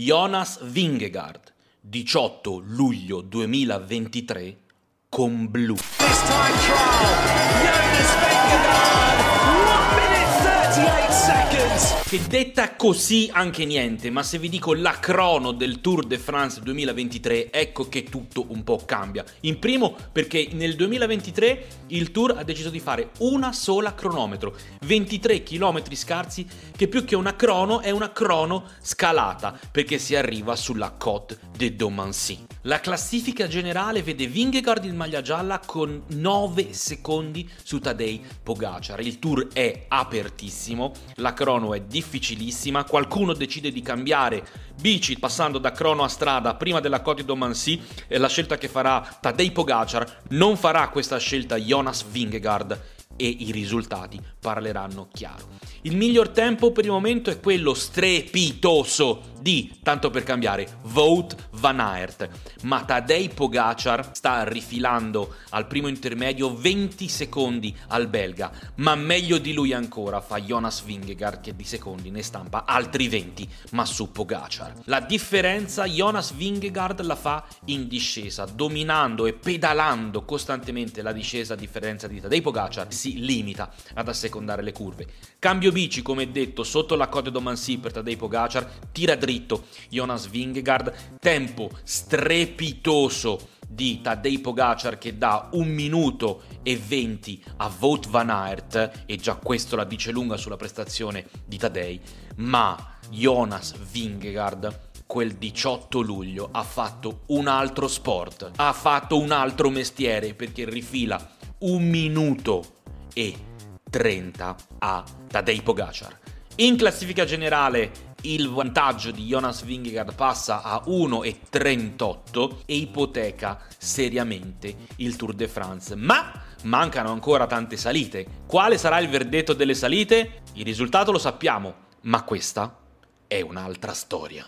Jonas Vingegaard, 18 luglio 2023, con blu. Che detta così anche niente, ma se vi dico la crono del Tour de France 2023, ecco che tutto un po' cambia. In primo perché nel 2023 il Tour ha deciso di fare una sola cronometro, 23 km scarsi, che più che una crono è una crono scalata, perché si arriva sulla Côte de Domancy. La classifica generale vede Vingegaard in maglia gialla con 9 secondi su Tadej Pogacar. Il Tour è apertissimo, la crono è difficilissima, qualcuno decide di cambiare bici passando da crono a strada prima della Côte d'Omancy e la scelta che farà Tadej Pogacar non farà questa scelta Jonas Vingegaard e i risultati parleranno chiaro. Il miglior tempo per il momento è quello strepitoso di, tanto per cambiare, Vote Van Aert, ma Tadej Pogacar sta rifilando al primo intermedio 20 secondi al belga, ma meglio di lui ancora fa Jonas Vingegaard che di secondi ne stampa altri 20, ma su Pogacar. La differenza Jonas Vingegaard la fa in discesa, dominando e pedalando costantemente la discesa a differenza di Tadej Pogacar, si limita ad assecondare le curve. Cambio bici, come detto, sotto la Côte d'Omancy per Tadej Pogacar, tira dritto Jonas Vingegaard, tempo strepitoso di Tadej Pogacar che dà 1 minuto e 20 a Vote Van Aert e già questo la dice lunga sulla prestazione di Tadej, ma Jonas Vingegaard quel 18 luglio ha fatto un altro sport, ha fatto un altro mestiere perché rifila un minuto e 30 a Tadej Pogacar. In classifica generale il vantaggio di Jonas Vingegaard passa a 1,38 e ipoteca seriamente il Tour de France. Ma mancano ancora tante salite. Quale sarà il verdetto delle salite? Il risultato lo sappiamo, ma questa è un'altra storia.